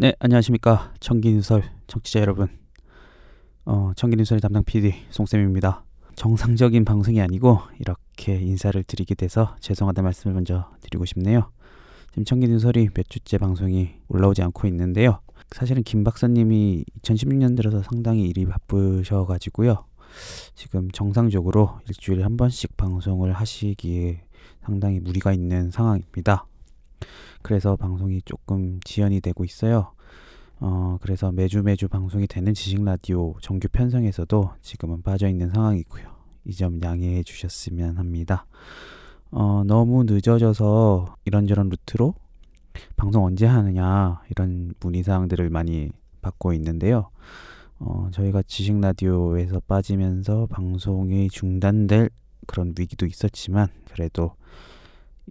네, 안녕하십니까. 청기누설 청취자 여러분. 어, 청기누설 담당 PD 송쌤입니다. 정상적인 방송이 아니고 이렇게 인사를 드리게 돼서 죄송하다 말씀을 먼저 드리고 싶네요. 지금 청기누설이 몇 주째 방송이 올라오지 않고 있는데요. 사실은 김 박사님이 2016년 들어서 상당히 일이 바쁘셔가지고요. 지금 정상적으로 일주일에 한 번씩 방송을 하시기에 상당히 무리가 있는 상황입니다. 그래서 방송이 조금 지연이 되고 있어요. 어, 그래서 매주 매주 방송이 되는 지식 라디오 정규 편성에서도 지금은 빠져 있는 상황이고요. 이 점 양해해 주셨으면 합니다. 어, 너무 늦어져서 이런저런 루트로 방송 언제 하느냐 이런 문의 사항들을 많이 받고 있는데요. 어, 저희가 지식 라디오에서 빠지면서 방송이 중단될 그런 위기도 있었지만 그래도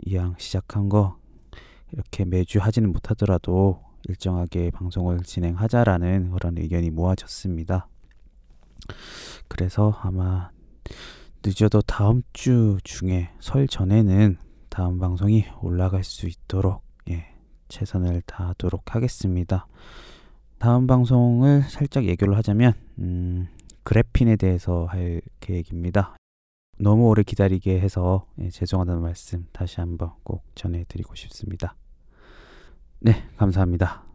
이왕 시작한 거 이렇게 매주 하지는 못하더라도 일정하게 방송을 진행하자라는 그런 의견이 모아졌습니다. 그래서 아마 늦어도 다음 주 중에 설 전에는 다음 방송이 올라갈 수 있도록 예, 최선을 다하도록 하겠습니다. 다음 방송을 살짝 얘기를 하자면 음, 그래핀에 대해서 할 계획입니다. 너무 오래 기다리게 해서 예, 죄송하다는 말씀 다시 한번 꼭 전해드리고 싶습니다. 네, 감사합니다.